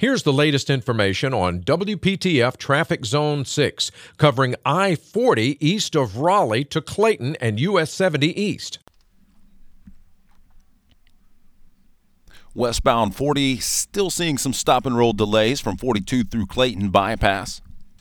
Here's the latest information on WPTF Traffic Zone 6, covering I 40 east of Raleigh to Clayton and US 70 east. Westbound 40 still seeing some stop and roll delays from 42 through Clayton bypass.